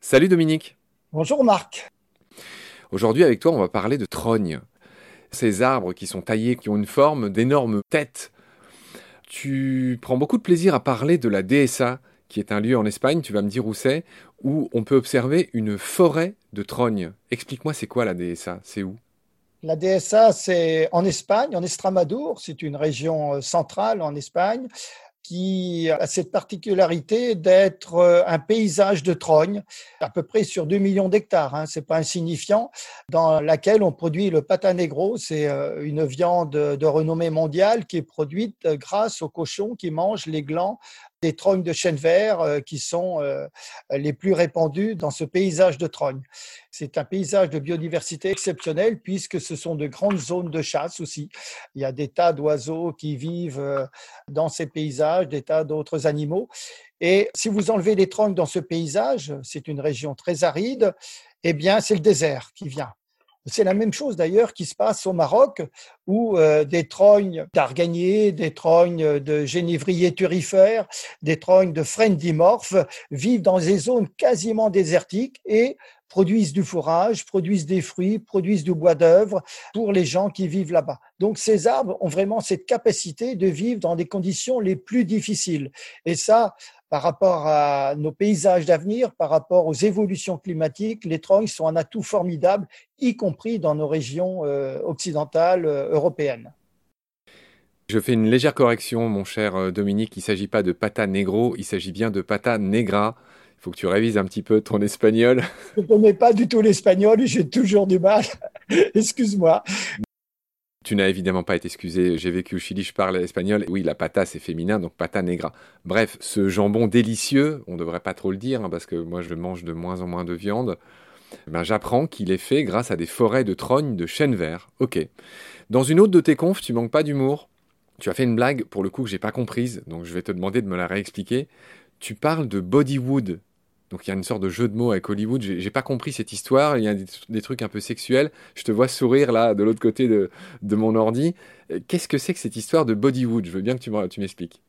Salut Dominique. Bonjour Marc. Aujourd'hui avec toi on va parler de trognes. Ces arbres qui sont taillés, qui ont une forme d'énormes têtes. Tu prends beaucoup de plaisir à parler de la DSA, qui est un lieu en Espagne, tu vas me dire où c'est, où on peut observer une forêt de trognes. Explique-moi c'est quoi la DSA, c'est où? La DSA, c'est en Espagne, en Estramadour, c'est une région euh, centrale en Espagne qui a cette particularité d'être euh, un paysage de trogne, à peu près sur 2 millions d'hectares, hein, c'est pas insignifiant, dans laquelle on produit le pata negro, c'est euh, une viande de renommée mondiale qui est produite grâce aux cochons qui mangent les glands des de chêne vert euh, qui sont euh, les plus répandus dans ce paysage de trogne. C'est un paysage de biodiversité exceptionnel puisque ce sont de grandes zones de chasse aussi. Il y a des tas d'oiseaux qui vivent euh, dans ces paysages, des tas d'autres animaux. Et si vous enlevez les trognes dans ce paysage, c'est une région très aride, eh bien c'est le désert qui vient. C'est la même chose d'ailleurs qui se passe au Maroc, où euh, des trognes d'arganier, des trognes de génévrier turifères, des trognes de frênes dimorphes vivent dans des zones quasiment désertiques et produisent du fourrage, produisent des fruits, produisent du bois d'œuvre pour les gens qui vivent là-bas. Donc ces arbres ont vraiment cette capacité de vivre dans des conditions les plus difficiles. Et ça, par rapport à nos paysages d'avenir, par rapport aux évolutions climatiques, les trognes sont un atout formidable, y compris dans nos régions euh, occidentales euh, européennes. Je fais une légère correction, mon cher euh, Dominique. Il ne s'agit pas de pata negro, il s'agit bien de pata negra. Il faut que tu révises un petit peu ton espagnol. Je ne connais pas du tout l'espagnol et j'ai toujours du mal. Excuse-moi. Tu n'as évidemment pas été excusé. J'ai vécu au Chili, je parle espagnol. Oui, la pata, c'est féminin, donc pata negra. Bref, ce jambon délicieux, on ne devrait pas trop le dire, hein, parce que moi, je mange de moins en moins de viande. Ben, J'apprends qu'il est fait grâce à des forêts de trognes de chêne vert. Ok. Dans une autre de tes confs, tu manques pas d'humour. Tu as fait une blague, pour le coup, que j'ai pas comprise, donc je vais te demander de me la réexpliquer. Tu parles de bodywood. Donc il y a une sorte de jeu de mots avec Hollywood. J'ai pas compris cette histoire. Il y a des, trucs un peu sexuels. Je te vois sourire là de l'autre côté de, de, mon ordi. Euh, qu'est-ce que c'est que cette histoire de Bodywood Je veux bien que tu m'expliques.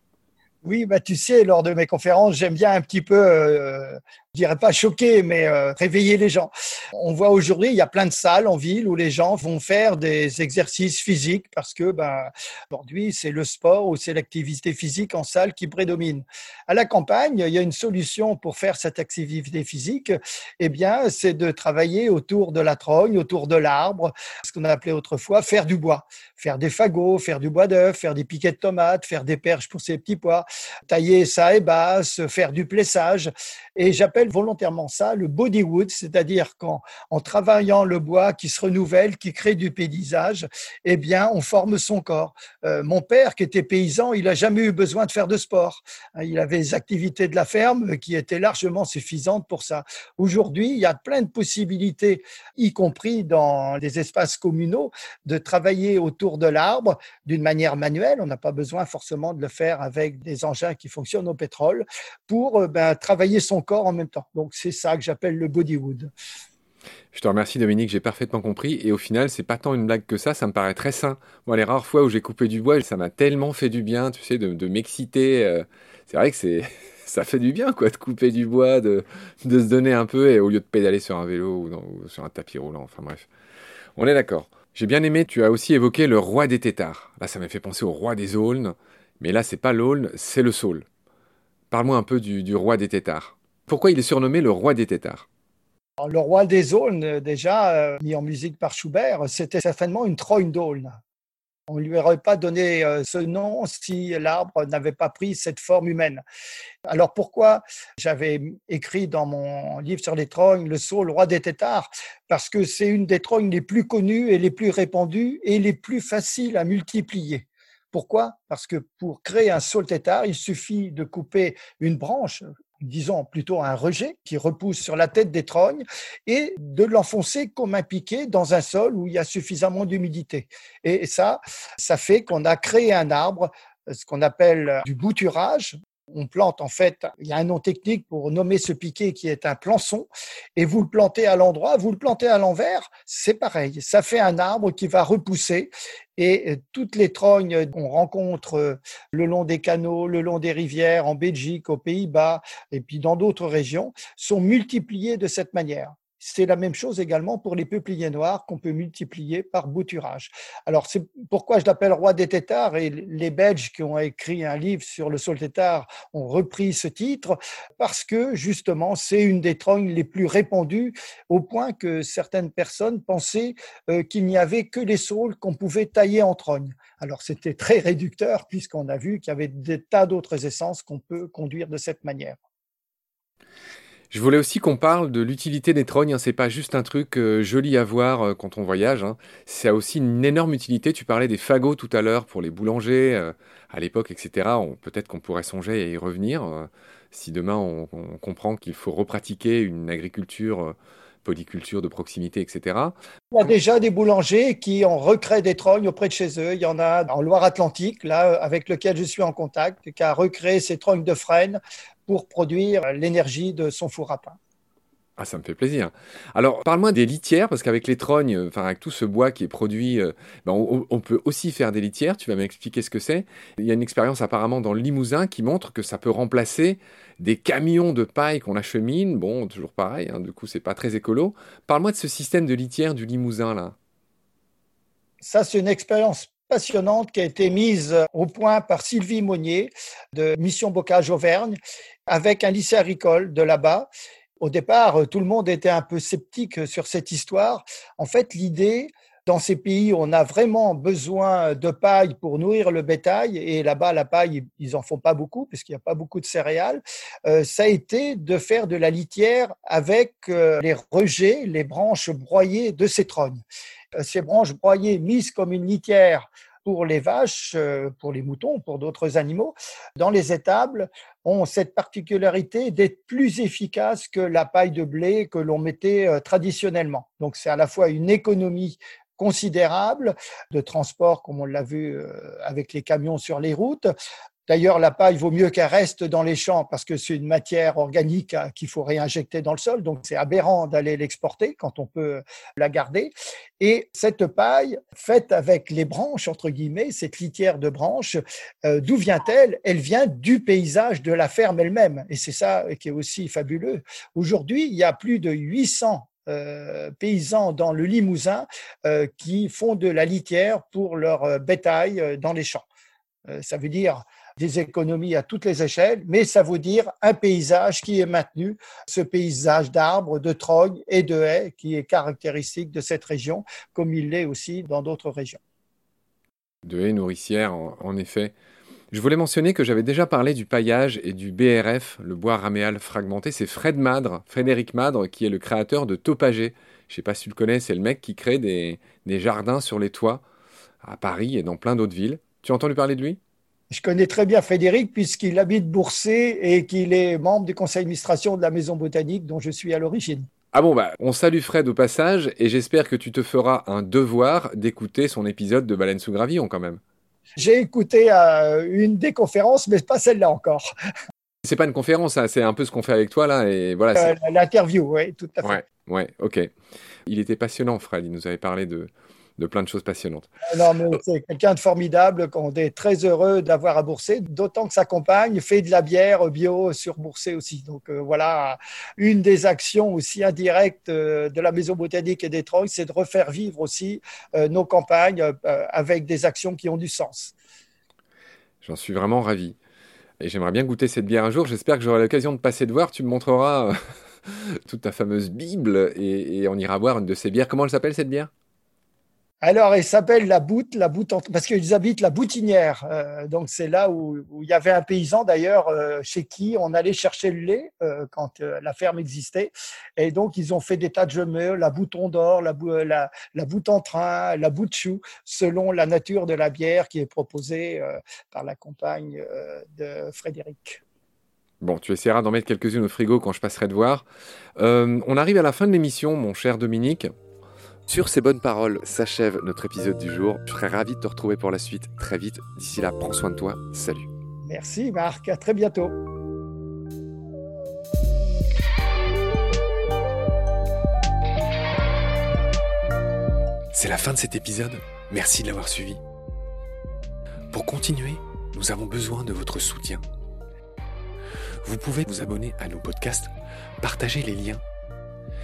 Oui, bah, tu sais, lors de mes conférences, j'aime bien un petit peu euh, je dirais pas choquer, mais euh, réveiller les gens. On voit aujourd'hui, il y a plein de salles en ville où les gens vont faire des exercices physiques parce que ben, aujourd'hui, c'est le sport ou c'est l'activité physique en salle qui prédomine. À la campagne, il y a une solution pour faire cette activité physique. Eh bien, c'est de travailler autour de la trogne, autour de l'arbre, ce qu'on appelait autrefois faire du bois, faire des fagots, faire du bois d'œuf, faire des piquets de tomates, faire des perches pour ses petits pois, tailler ça et basse, faire du plessage. Et j'appelle volontairement ça le bodywood, c'est-à-dire qu'en en travaillant le bois qui se renouvelle, qui crée du paysage, eh bien, on forme son corps. Euh, mon père, qui était paysan, il n'a jamais eu besoin de faire de sport. Hein, il avait les activités de la ferme qui étaient largement suffisantes pour ça. Aujourd'hui, il y a plein de possibilités, y compris dans les espaces communaux, de travailler autour de l'arbre d'une manière manuelle. On n'a pas besoin forcément de le faire avec des engins qui fonctionnent au pétrole pour euh, ben, travailler son corps en même temps. Donc c'est ça que j'appelle le bodywood. Je te remercie Dominique, j'ai parfaitement compris. Et au final, c'est pas tant une blague que ça, ça me paraît très sain. Moi, les rares fois où j'ai coupé du bois, ça m'a tellement fait du bien, tu sais, de, m'exciter. Euh. c'est vrai que c'est, ça fait du bien, quoi, de couper du bois, de, se donner un peu, et au lieu de pédaler sur un vélo ou, ou sur un tapis roulant. Enfin bref, on est d'accord. J'ai bien aimé, tu as aussi évoqué le roi des tétards. Là, ça m'a fait penser au roi des aulnes. Mais là, c'est pas l'aulne, c'est le saule. Parle-moi un peu du, roi des tétards. Pourquoi il est surnommé le roi des tétards Le roi des aulnes, déjà euh, mis en musique par Schubert, c'était certainement une trogne d'aulne. On ne lui aurait pas donné euh, ce nom si l'arbre n'avait pas pris cette forme humaine. Alors pourquoi j'avais écrit dans mon livre sur les trognes le saule roi des tétards Parce que c'est une des trognes les plus connues et les plus répandues et les plus faciles à multiplier. Pourquoi? Parce que pour créer un saule tétard, il suffit de couper une branche, disons plutôt un rejet qui repousse sur la tête des trognes et de l'enfoncer comme un piquet dans un sol où il y a suffisamment d'humidité. Et ça, ça fait qu'on a créé un arbre, ce qu'on appelle du bouturage, On plante en fait, il y a un nom technique pour nommer ce piquet qui est un plançon, et vous le plantez à l'endroit, vous le plantez à l'envers, c'est pareil. Ça fait un arbre qui va repousser et euh, toutes les trognes qu'on rencontre euh, le long des canaux, le long des rivières, en Belgique, aux Pays-Bas et puis dans d'autres régions, sont multipliées de cette manière. C'est la même chose également pour les peupliers noirs qu'on peut multiplier par bouturage. Alors, c'est pourquoi je l'appelle roi des têtards et les Belges qui ont écrit un livre sur le sol tétard ont repris ce titre parce que justement, c'est une des trognes les plus répandues au point que certaines personnes pensaient euh, qu'il n'y avait que les saules qu'on pouvait tailler en trogne. Alors, c'était très réducteur puisqu'on a vu qu'il y avait des tas d'autres essences qu'on peut conduire de cette manière. Je voulais aussi qu'on parle de l'utilité des trognes. Hein. C'est pas juste un truc euh, joli à voir euh, quand on voyage. Hein. Ça a aussi une énorme utilité. Tu parlais des fagots tout à l'heure pour les boulangers euh, à l'époque, etc. Peut-être qu'on pourrait songer à y revenir si demain on, comprend qu'il faut repratiquer une agriculture polyculture de proximité, etc. Il y a déjà des boulangers qui ont recréé des trognes auprès de chez eux. Il y en a en Loire-Atlantique, là, avec lequel je suis en contact, qui a recréé ces trognes de frêne pour produire l'énergie de son four à pain. Ah, ça me fait plaisir. Alors, parle-moi des litières, parce qu'avec les trognes, enfin, avec tout ce bois qui est produit, euh, ben, on, peut aussi faire des litières. Tu vas m'expliquer ce que c'est. Il y a une expérience apparemment dans le Limousin qui montre que ça peut remplacer des camions de paille qu'on achemine. Bon, toujours pareil, hein, du coup, c'est pas très écolo. Parle-moi de ce système de litière du Limousin, là. Ça, c'est une expérience passionnante qui a été mise au point par Sylvie Monnier de Mission Bocage Auvergne avec un lycée agricole de là-bas. Au départ, tout le monde était un peu sceptique sur cette histoire. En fait, l'idée, dans ces pays, on a vraiment besoin de paille pour nourrir le bétail, et là-bas, la paille, ils en font pas beaucoup parce qu'il n'y a pas beaucoup de céréales. Euh, ça a été de faire de la litière avec euh, les rejets, les branches broyées de ces. Euh, ces branches broyées mises comme une litière pour les vaches, euh, pour les moutons, pour d'autres animaux, dans les étables, ont cette particularité d'être plus efficaces que la paille de blé que l'on mettait euh, traditionnellement. Donc c'est à la fois une économie considérable de transport, comme on l'a vu avec les camions sur les routes, D'ailleurs, la paille vaut mieux qu'elle reste dans les champs parce que c'est une matière organique hein, qu'il faut réinjecter dans le sol. Donc, c'est aberrant d'aller l'exporter quand on peut la garder. Et cette paille, faite avec les branches, entre guillemets, cette litière de branches, euh, d'où vient-elle? Elle vient du paysage de la ferme elle-même. Et c'est ça qui est aussi fabuleux. Aujourd'hui, il y a plus de 800 euh, paysans dans le Limousin euh, qui font de la litière pour leur bétail dans les champs. ça veut dire des économies à toutes les échelles, mais ça veut dire un paysage qui est maintenu, ce paysage d'arbres, de trognes et de haies qui est caractéristique de cette région, comme il l'est aussi dans d'autres régions. De haies nourricières, en, effet. Je voulais mentionner que j'avais déjà parlé du paillage et du BRF, le bois raméal fragmenté. C'est Fred Madre, Frédéric Madre, qui est le créateur de Topager. Je ne sais pas si tu le connais, c'est le mec qui crée des, des jardins sur les toits à Paris et dans plein d'autres villes. Tu as entendu parler de lui? Je connais très bien Frédéric puisqu'il habite Boursay et qu'il est membre du conseil d'administration de la Maison botanique dont je suis à l'origine. Ah bon, bah, on salue Fred au passage et j'espère que tu te feras un devoir d'écouter son épisode de Baleine sous Gravillon quand même. J'ai écouté euh, une des conférences, mais pas celle-là encore. C'est pas une conférence, hein, c'est un peu ce qu'on fait avec toi là et voilà. Euh, l'interview, oui, tout à fait. Ouais, ouais, ok. Il était passionnant, Fred. Il nous avait parlé de, de plein de choses passionnantes. Non, mais c'est quelqu'un de formidable qu'on est très heureux d'avoir à Bourset, d'autant que sa compagne fait de la bière bio sur Bourset aussi. Donc euh, voilà, une des actions aussi indirectes euh, de la Maison botanique et des Troyes, c'est de refaire vivre aussi euh, nos campagnes avec des actions qui ont du sens. J'en suis vraiment ravi. Et j'aimerais bien goûter cette bière un jour. J'espère que j'aurai l'occasion de passer de voir. Tu me montreras toute ta fameuse Bible et, et on ira boire une de ces bières. Comment elle s'appelle cette bière? Alors, elle s'appelle la Boute, la Boute parce qu'ils habitent la Boutinière. Euh, donc, c'est là où, il y avait un paysan d'ailleurs euh, chez qui on allait chercher le lait euh, quand la ferme existait. Et donc, ils ont fait des tas de jeux la Bouton d'or, la, la, la Boute en train, la Boute chou, selon la nature de la bière qui est proposée par la compagne de Frédéric. Bon, tu essaieras d'en mettre quelques-unes au frigo quand je passerai de voir. on arrive à la fin de l'émission, mon cher Dominique. Sur ces bonnes paroles s'achève notre épisode du jour. Je serai ravi de te retrouver pour la suite très vite. D'ici là, prends soin de toi. Salut. Merci Marc, à très bientôt. C'est la fin de cet épisode, merci de l'avoir suivi. Pour continuer, nous avons besoin de votre soutien. Vous pouvez vous abonner à nos podcasts, partager les liens,